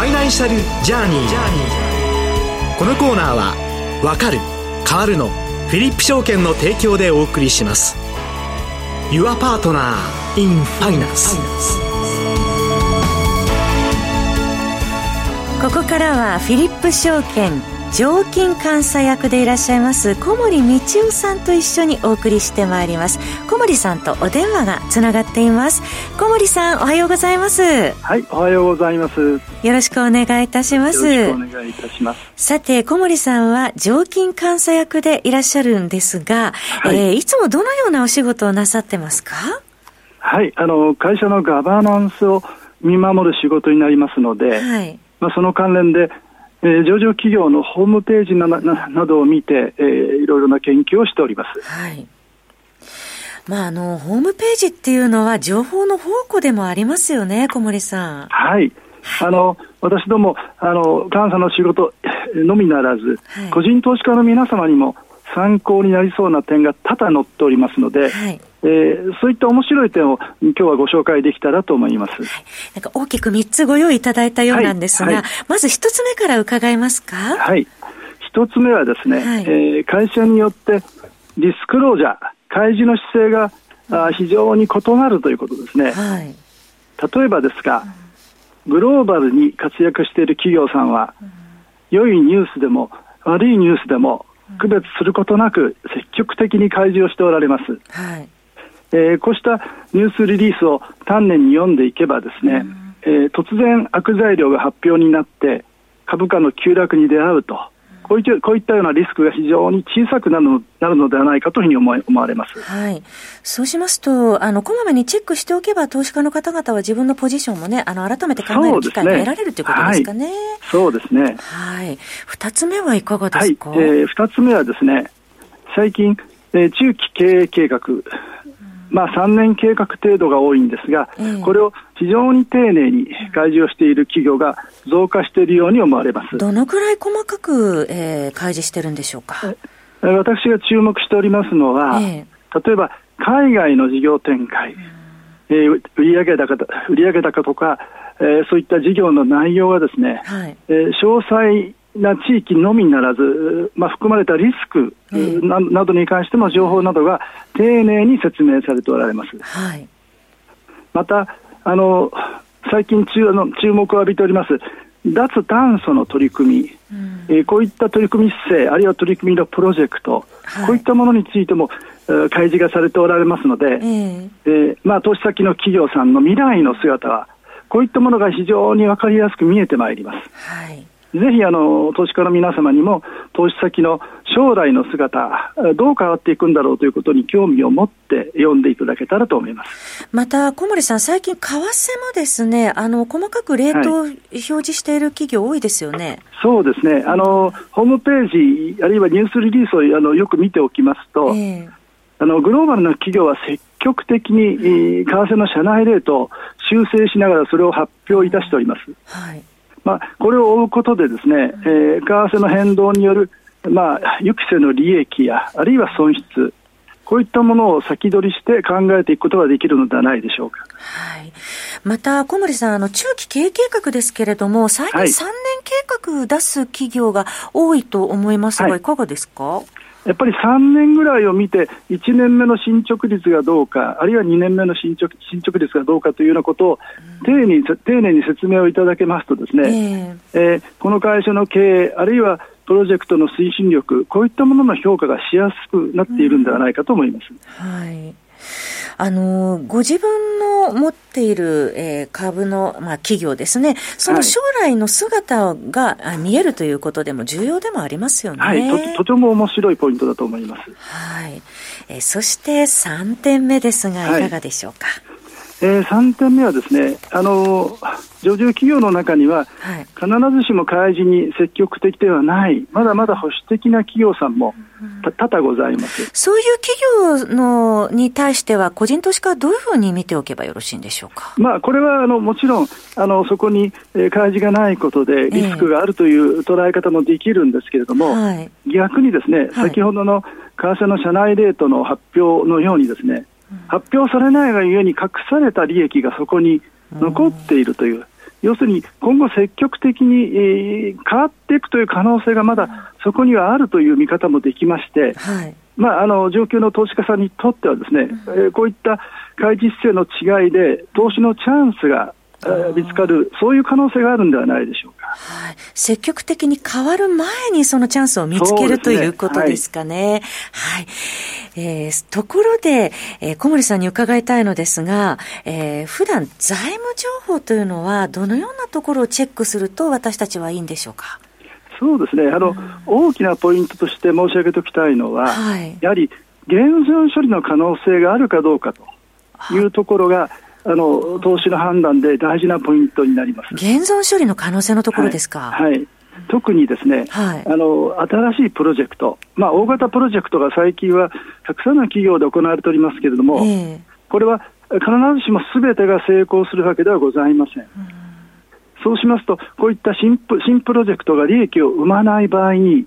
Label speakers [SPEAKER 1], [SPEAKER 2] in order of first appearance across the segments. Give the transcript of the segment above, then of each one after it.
[SPEAKER 1] ァイナンシャルジャーニー。このコーナーは「わかる変わるの」フィリップ証券の提供でお送りします。Your Partner in Finance
[SPEAKER 2] ここからはフィリップ証券常勤監査役でいらっしゃいます小森道夫さんと一緒にお送りしてまいります。小森さんとお電話がつながっています。小森さんおはようございます。
[SPEAKER 3] はいおはようございます。よ
[SPEAKER 2] ろしくお願いいたします。
[SPEAKER 3] よろしくお願いいたします。
[SPEAKER 2] さて小森さんは常勤監査役でいらっしゃるんですが、はい。えー、いつもどのようなお仕事をなさってますか？
[SPEAKER 3] はいあの会社のガバナンスを見守る仕事になりますので、はい。まあ、その関連でえー、上場企業のホームページななどを見て、えー、いろいろな研究をしております。はい
[SPEAKER 2] まあ、あの、ホームページっていうのは情報の宝庫でもありますよね、小森さん。
[SPEAKER 3] はい。あの、私ども、あの、監査の仕事のみならず、はい、個人投資家の皆様にも参考になりそうな点が多々載っておりますので、はいえー、そういった面白い点を今日はご紹介できたらと思います。はい、
[SPEAKER 2] なんか大きく3つご用意いただいたようなんですが、はいはい、まず1つ目から伺えますか？
[SPEAKER 3] はい。1つ目はですね、はい、えー、会社によってディスクロージャー、開示の姿勢が、あ非常に異なるということですね。はい、例えばですが、グローバルに活躍している企業さんは、良いニュースでも悪いニュースでも区別することなく積極的に開示をしておられます。はいえー、こうしたニュースリリースを丹念に読んでいけばですね、うん、えー、突然悪材料が発表になって株価の急落に出会うと。こういったようなリスクが非常に小さくなるのなるのではないかというふうに思思われます、
[SPEAKER 2] はい、そうしますとあの、こまめにチェックしておけば、投資家の方々は自分のポジションもね、あの改めて考える機会が得られるということですかね。
[SPEAKER 3] そうですね。
[SPEAKER 2] はい。二つ目はいかがですか？
[SPEAKER 3] はい、えー、二つ目はですね、最近、えー、中期経営計画まあ、3年計画程度が多いんですが、えー、これを非常に丁寧に開示をしている企業が増加しているように思われます。
[SPEAKER 2] どのくらい細かく、えー、開示してるんでしょうか？
[SPEAKER 3] 私が注目しておりますのは、えー、例えば海外の事業展開、えー、売上高売上高とか、えー、そういった事業の内容がですね、はい、えー、詳細な地域のみならず、まあ、含まれたリスクな,、などに関しての情報などが丁寧に説明されておられます。はい、またあの最近注あの注目を浴びております脱炭素の取り組み、うん、えー、こういった取り組み姿勢、あるいは取り組みのプロジェクト、はい、こういったものについても、えー、開示がされておられますので、えー、えー、まあ、投資先の企業さんの未来の姿は、こういったものが非常に分かりやすく見えてまいります。はいぜひあの投資家の皆様にも投資先の将来の姿、どう変わっていくんだろうということに興味を持って読んでいただけたらと思います。
[SPEAKER 2] また、小森さん、最近、為替もですね、あの細かくレートを表示している企業、多いですよね、はい、
[SPEAKER 3] そうですね。あの、ホームページ、あるいはニュースリリースをあのよく見ておきますと、えー、あのグローバルな企業は積極的に、為替の社内レートを修正しながらそれを発表いたしております。はいまあ、これを追うことでですね、えー、為替の変動による、まあ、予期せぬ利益や、あるいは損失、こういったものを先取りして考えていくことができるのではないでしょうか。
[SPEAKER 2] はい。また、小森さん、あの、中期経営計画ですけれども、最近3年計画出す企業が多いと思いますが、はい、いかがですか？
[SPEAKER 3] やっぱり3年ぐらいを見て、1年目の進捗率がどうか、あるいは2年目の進捗進捗率がどうかというようなことを丁寧に、丁寧に説明をいただけますと、ですね、えー、えー、この会社の経営、あるいはプロジェクトの推進力、こういったものの評価がしやすくなっているんではないかと思います。
[SPEAKER 2] うん、はいあの、ご自分の持っている、えー、株の、まあ、企業ですね、その将来の姿が、はい、見えるということでも重要でもありますよね。
[SPEAKER 3] はい、ととても面白いポイントだと思います。
[SPEAKER 2] はい。えー、そして3点目ですが、いかがでしょうか？はい
[SPEAKER 3] えー、3点目はですね、あの上場企業の中には、必ずしも開示に積極的ではない、まだまだ保守的な企業さんも多々ございます。
[SPEAKER 2] そういう企業のに対しては、個人投資家はどういうふうに見ておけばよろしいんでしょうか、
[SPEAKER 3] まあ、これはあのもちろんあの、そこに、えー、開示がないことで、リスクがあるという捉え方もできるんですけれども、はい、逆にですね、先ほどの為替の社内レートの発表のようにですね、発表されないがゆえに隠された利益がそこに残っているという、要するに今後、積極的に、えー、変わっていくという可能性がまだそこにはあるという見方もできまして、はい、まあ、あの上級の投資家さんにとってはですね、えー、こういった開示姿勢の違いで投資のチャンスが見つかる、そういう可能性があるんではないでしょうか。
[SPEAKER 2] はい、積極的に変わる前にそのチャンスを見つける、ね、ということですかね。はい、はい、えー、ところで、えー、小森さんに伺いたいのですが、えー、普段財務情報というのはどのようなところをチェックすると私たちはいいんでしょうか？
[SPEAKER 3] そうですね。あの、うん、大きなポイントとして申し上げておきたいのは、はい、やはり減損処理の可能性があるかどうかというところが、あの投資の判断で大事なポイントになります。
[SPEAKER 2] 現存処理の可能性のところですか？
[SPEAKER 3] はい、はい。特にですね、はい、あの新しいプロジェクト、まあ、大型プロジェクトが最近はたくさんの企業で行われておりますけれども、えー、これは必ずしもすべてが成功するわけではございません。ん。そうしますと、こういった新プ新プロジェクトが利益を生まない場合に、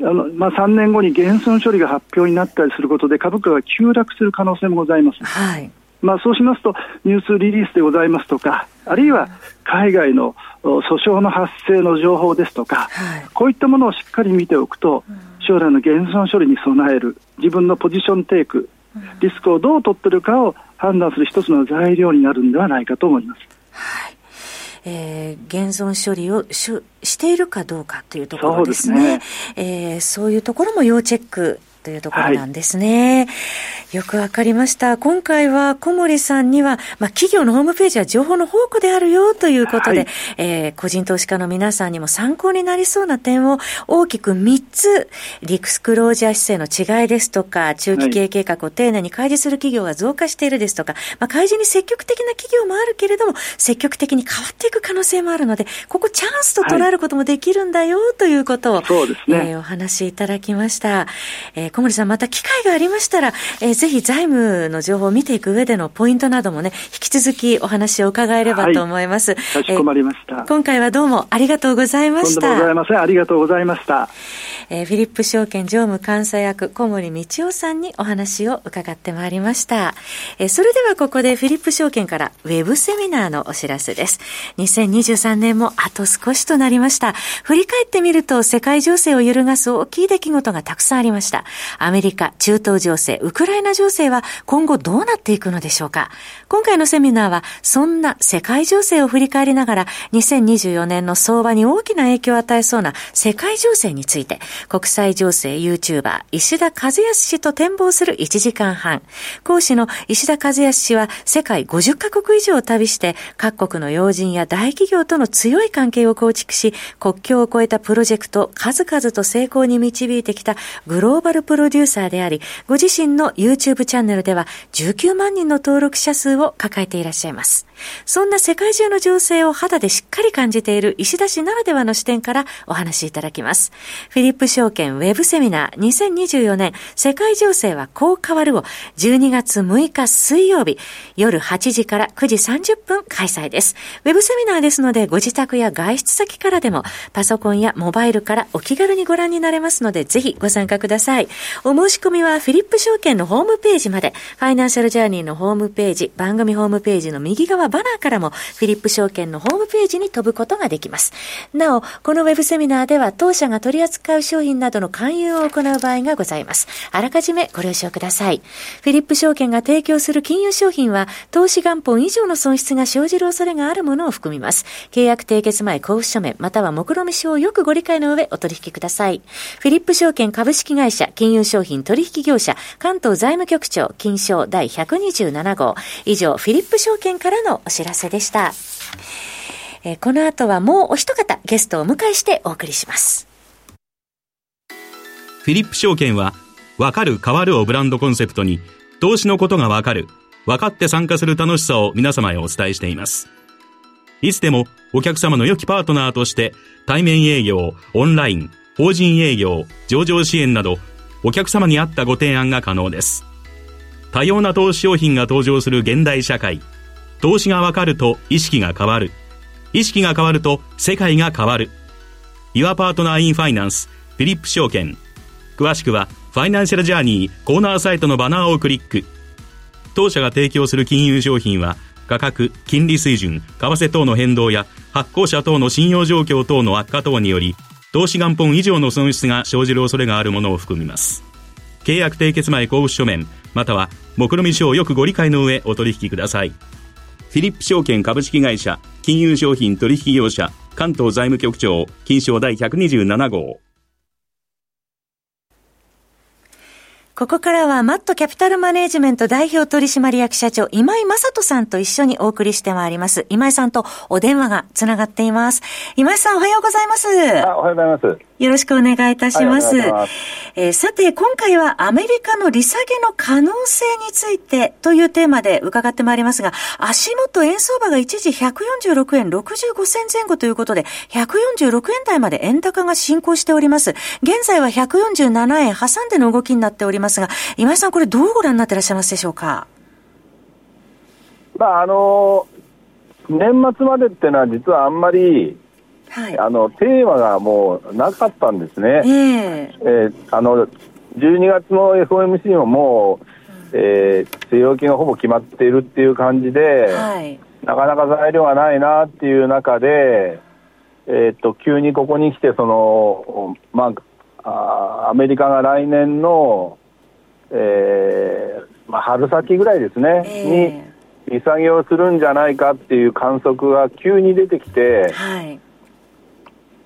[SPEAKER 3] あのまあ、3年後に減損処理が発表になったりすることで株価が急落する可能性もございます。はいまあ、そうしますと、ニュースリリースでございますとか、あるいは海外の訴訟の発生の情報ですとか、はい、こういったものをしっかり見ておくと、将来の減損処理に備える、自分のポジションテイク、リスクをどう取ってるかを判断する一つの材料になるんではないかと思います。
[SPEAKER 2] はいえー、現存処理をししているかどうかというところですね。そう、ね、えー、そういうところも要チェックというところなんですね。はい、よくわかりました。今回は小森さんには、まあ、企業のホームページは情報の宝庫であるよということで、はい、えー、個人投資家の皆さんにも参考になりそうな点を大きく3つ、リクスクロージャー姿勢の違いですとか、中期経営計画を丁寧に開示する企業が増加しているですとか、まあ、開示に積極的な企業もあるけれども、積極的に変わっていく可能性もあるので、ここチャンスと捉えることもできるんだよということを、そうですね、えー、お話しいただきました。えー小森さん、また機会がありましたら、えー、ぜひ財務の情報を見ていく上でのポイントなどもね、引き続きお話を伺えればと思います。はい、
[SPEAKER 3] かしこまりました、
[SPEAKER 2] えー、今回はどうもありがとうございました。とんでもございません。
[SPEAKER 3] ありがとうございました。
[SPEAKER 2] えー、フィリップ証券常務監査役小森道夫さんにお話を伺ってまいりました。えー、それではここでフィリップ証券からウェブセミナーのお知らせです。2023年もあと少しとなりました。振り返ってみると世界情勢を揺るがす大きい出来事がたくさんありました。アメリカ、中東情勢、ウクライナナ情勢は今後どうなっていくのでしょうか。今回のセミナーはそんな世界情勢を振り返りながら2024年の相場に大きな影響を与えそうな世界情勢について国際情勢 YouTuber 石田和康氏と展望する1時間半。講師の石田和康氏は世界50カ国以上を旅して各国の要人や大企業との強い関係を構築し国境を越えたプロジェクト数々と成功に導いてきたグローバルプロデューサーであり、ご自身の YouTube チャンネルでは19万人の登録者数をを抱えていらっしゃいます。そんな世界中の情勢を肌でしっかり感じている石田氏ならではの視点からお話しいただきます。フィリップ証券ウェブセミナー2024年世界情勢はこう変わるを12月6日水曜日夜8時から9時30分開催です。ウェブセミナーですのでご自宅や外出先からでもパソコンやモバイルからお気軽にご覧になれますのでぜひご参加ください。お申し込みはフィリップ証券のホームページまでファイナンシャルジャーニーのホームページ番組ホームページの右側バナーからもフィリップ証券のホームページに飛ぶことができます。なお、このウェブセミナーでは当社が取り扱う商品などの勧誘を行う場合がございます。あらかじめご了承ください。フィリップ証券が提供する金融商品は投資元本以上の損失が生じる恐れがあるものを含みます。契約締結前交付書面または目論見書をよくご理解の上お取引ください。フィリップ証券株式会社金融商品取引業者関東財務局長金賞第127号以上フィリップ証券からのお知らせでした。えー、この後はもうお一方ゲストをお迎えしてお送りします。
[SPEAKER 4] フィリップ証券は、わかる変わるをブランドコンセプトに、投資のことがわかる、分かって参加する楽しさを皆様へお伝えしています。いつでもお客様の良きパートナーとして、対面営業、オンライン、法人営業、上場支援など、お客様に合ったご提案が可能です。多様な投資商品が登場する現代社会。投資がわかると意識が変わる。意識が変わると世界が変わる。Your Partner in Finance フィリップ証券。詳しくはファイナンシャルジャーニーコーナーサイトのバナーをクリック。当社が提供する金融商品は価格、金利水準、為替等の変動や発行者等の信用状況等の悪化等により、投資元本以上の損失が生じる恐れがあるものを含みます。契約締結前交付書面、または、目論見書をよくご理解の上お取引ください。フィリップ証券株式会社、金融商品取引業者、関東財務局長、金賞第127号。
[SPEAKER 2] ここからはマットキャピタルマネージメント代表取締役社長今井正人さんと一緒にお送りしてまいります。今井さんとお電話がつながっています。今井さんおはようございます。
[SPEAKER 5] あおはようございます。
[SPEAKER 2] よろしくお願いいたします。はい、えー、さて、今回はアメリカの利下げの可能性についてというテーマで伺ってまいりますが、足元円相場が一時146円65銭前後ということで、146円台まで円高が進行しております。現在は147円挟んでの動きになっておりますが、今井さんこれどうご覧になっていらっしゃいますでしょうか？
[SPEAKER 5] まあ、あの、年末までっていうのは実はあんまりはい、あのテーマがもうなかったんですね、えー、えー、あの12月の FOMC ももう、えー、据え置きがほぼ決まっているっていう感じで、はい、なかなか材料がないなっていう中で、えー、っと急にここに来てその、まあ、あアメリカが来年の、えーまあ、春先ぐらいですね、えー、に利下げをするんじゃないかっていう観測が急に出てきて、はい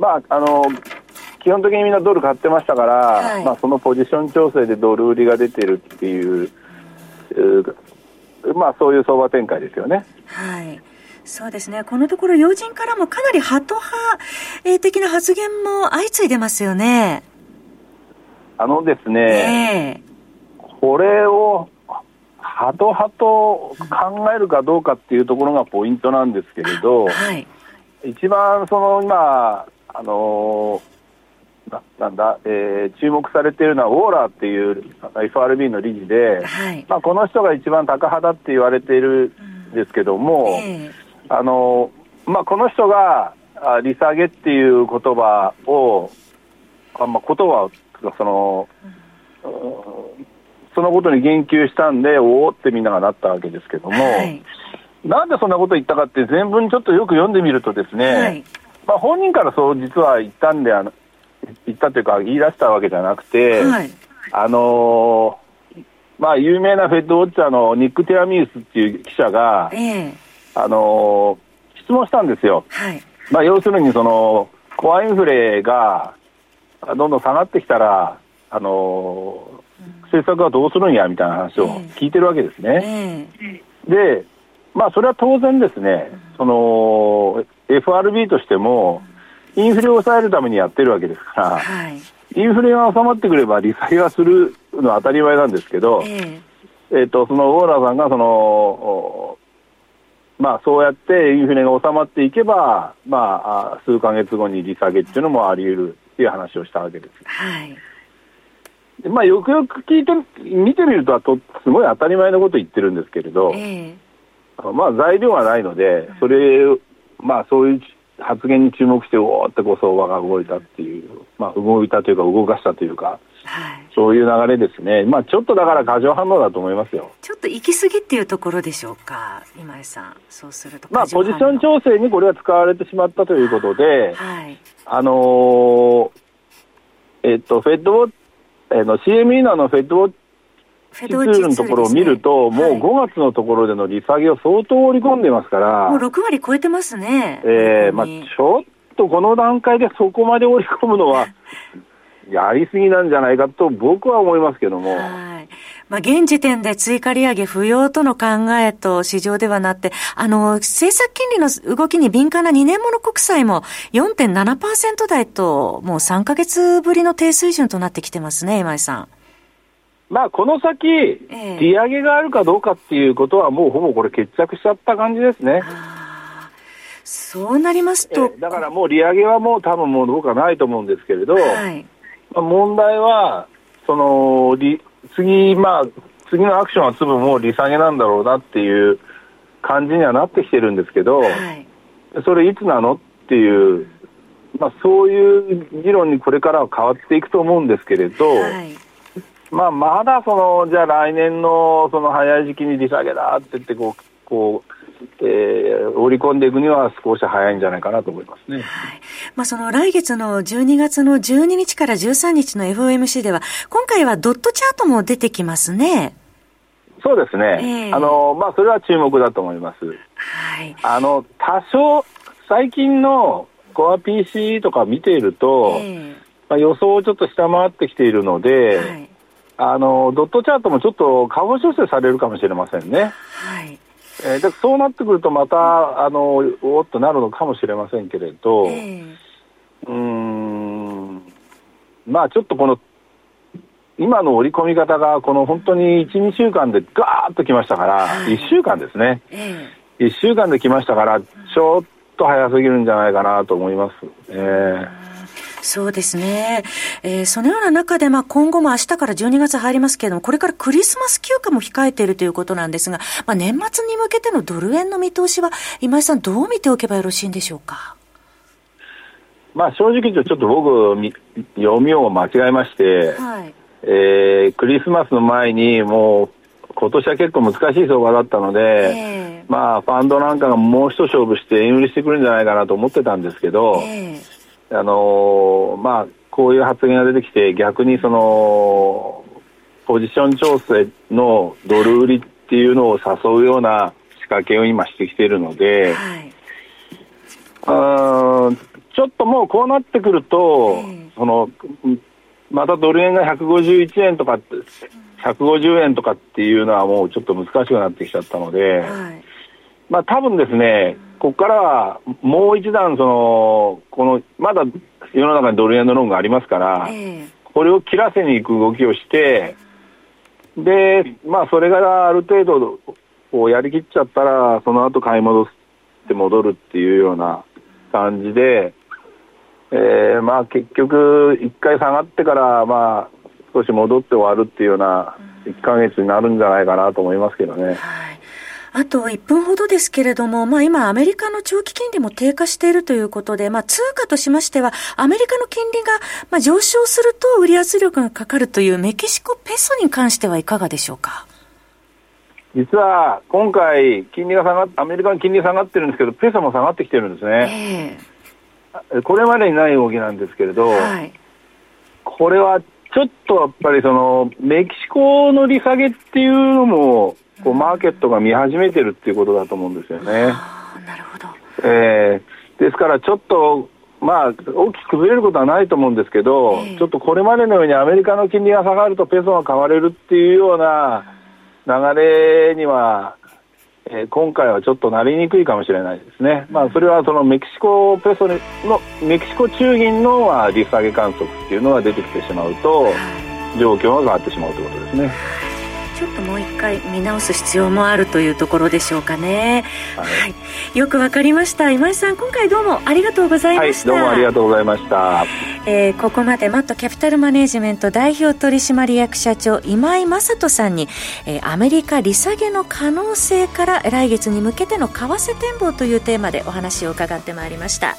[SPEAKER 5] まあ、あの基本的にみんなドル買ってましたから、はい、まあ、そのポジション調整でドル売りが出てるっていう、まあ、そういう相場展開ですよね。
[SPEAKER 2] はいそうですね。このところ要人からもかなりハト派的な発言も相次いでますよね。
[SPEAKER 5] あのですね、えー、これをハト派と考えるかどうかっていうところがポイントなんですけれど、はい、一番その今、あのななんだ、えー、注目されているのはウォーラーっていう FRB の理事で、はい、まあ、この人が一番タカ派だって言われているんですけども、うん。えー、あのまあ、この人が利下げっていう言葉を、あまあ、言葉がその、うん、そのことに言及したんで、おおってみんながなったわけですけども、はい、なんでそんなこと言ったかって全文ちょっとよく読んでみるとですね、はいまあ、本人からそう実は言ったんであの言ったというか言い出したわけじゃなくて、はい、あのー、まあ有名なフェッドウォッチャーのニック・テラミウスっていう記者が、えー、あのー、質問したんですよ。はい、まあ要するにそのコアインフレがどんどん下がってきたら、あのー、政策はどうするんやみたいな話を聞いてるわけですね。えー、で、まあそれは当然ですね、その FRB としても、インフレを抑えるためにやってるわけですから、はい、インフレが収まってくれば利下げはするのは当たり前なんですけど、えー、えーとそのウォーラーさんがその、まあ、そうやってインフレが収まっていけば、まあ、数か月後に利下げっていうのもあり得るっていう話をしたわけです。はい。でまあ、よくよく聞いて見てみるととすごい当たり前のこと言ってるんですけれど、えー、まあ、材料がないのでそれまあ、そういう発言に注目して、おーってこう相場が動いたっていう、まあ、動いたというか、動かしたというか、はい、そういう流れですね、まあ、ちょっとだから過剰反応だと思いますよ。
[SPEAKER 2] ちょっと行き過ぎっていうところでしょうか、今井さん、そうすると、
[SPEAKER 5] まあ、ポジション調整にこれは使われてしまったということで、はい、あのー、えっと、フェッドウォッえの CME のあのフェッドウォッ指数のところを見ると、もう5月のところでの利下げを相当織り込んでますから、
[SPEAKER 2] もう6割超えてますね。
[SPEAKER 5] えー、まあ、ちょっとこの段階でそこまで織り込むのは、やりすぎなんじゃないかと僕は思いますけども。はい。
[SPEAKER 2] まあ、現時点で追加利上げ不要との考えと市場ではなって、あの、政策金利の動きに敏感な2年もの国債も4.7%台と、もう3ヶ月ぶりの低水準となってきてますね、今井さん。
[SPEAKER 5] まあ、この先、利上げがあるかどうかっていうことは、もうほぼこれ、決着しちゃった感じですね。
[SPEAKER 2] そうなりますと。
[SPEAKER 5] だからもう利上げはもう多分もう僕はないと思うんですけれど、はい、まあ、問題は、その、次、まあ、次のアクションは粒もう利下げなんだろうなっていう感じにはなってきてるんですけど、はい、それいつなのっていう、まあ、そういう議論にこれからは変わっていくと思うんですけれど、はいまあ、まだその、じゃあ来年のその早い時期に利下げだって言ってこう、こう、えー、織り込んでいくには少し早いんじゃないかなと思いますね。はい。
[SPEAKER 2] まあ、その来月の12月の12日から13日の FOMC では、今回はドットチャートも出てきますね。
[SPEAKER 5] そうですね。えー、あの、まあ、それは注目だと思います。はい。あの、多少、最近のコア PC とか見ていると、えー、まあ、予想をちょっと下回ってきているので、はい、あの、ドットチャートもちょっと下方修正されるかもしれませんね。はい。えー、でそうなってくるとまたあのおっとなるのかもしれませんけれど、えー、うん。まあちょっとこの今の織り込み方がこの本当に12週間でガーッときましたから、はい、1週間ですね、えー、1週間できましたからちょっと早すぎるんじゃないかなと思います。えー
[SPEAKER 2] そうですね。えー、そのような中で、まあ、今後も明日から12月入りますけれども、これからクリスマス休暇も控えているということなんですが、まあ、年末に向けてのドル円の見通しは、今井さん、どう見ておけばよろしいんでしょうか？
[SPEAKER 5] まあ、正直言うと、ちょっと僕、読みを間違えまして、はい、えー、クリスマスの前に、もう、今年は結構難しい相場だったので、えー、まあ、ファンドなんかがもう一勝負して円売りしてくるんじゃないかなと思ってたんですけど、えーあのまあ、こういう発言が出てきて、逆にその、ポジション調整のドル売りっていうのを誘うような仕掛けを今してきているので、はい、あちょっともうこうなってくると、その、またドル円が151円とか、150円とかっていうのはもうちょっと難しくなってきちゃったので、はい、まあ多分ですね、ここからはもう一段その、この、まだ世の中にドル円のローンがありますから、えー、これを切らせに行く動きをして、で、まあそれがある程度、こうやりきっちゃったら、その後買い戻して戻るっていうような感じで、えー、まあ結局、一回下がってから、まあ少し戻って終わるっていうような1ヶ月になるんじゃないかなと思いますけどね。はい
[SPEAKER 2] あと1分ほどですけれども、まあ今アメリカの長期金利も低下しているということで、まあ通貨としましては、アメリカの金利がまあ上昇すると売り圧力がかかるというメキシコペソに関してはいかがでしょうか？
[SPEAKER 5] 実は今回、金利が下がっアメリカの金利下がってるんですけど、ペソも下がってきてるんですね。えー、これまでにない動きなんですけれど、はい、これはちょっとやっぱりそのメキシコの利下げっていうのもこうマーケットが見始めてるっていうことだと思うんですよね。なるほど。えー、ですからちょっとまあ、大きく崩れることはないと思うんですけど、えー、ちょっとこれまでのようにアメリカの金利が下がるとペソが買われるっていうような流れには、えー、今回はちょっとなりにくいかもしれないですね。まあ、それはそのメキシコペソの、メキシコ中銀のは利下げ観測っていうのが出てきてしまうと、状況が変わってしまうということですね。
[SPEAKER 2] ちょっともう一回見直す必要もあるというところでしょうかね。はい、はい、よくわかりました。今井さん、今回どうもありがとうございました。
[SPEAKER 5] はい、どうもありがとうございました。
[SPEAKER 2] えー、ここまでマットキャピタルマネジメント代表取締役社長今井正人さんに、えー、アメリカ利下げの可能性から来月に向けての為替展望というテーマでお話を伺ってまいりました。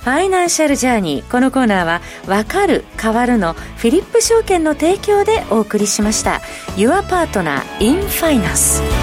[SPEAKER 2] ファイナンシャルジャーニー。このコーナーは、わかる、変わるのフィリップ証券の提供でお送りしました。Your Partner in Finance。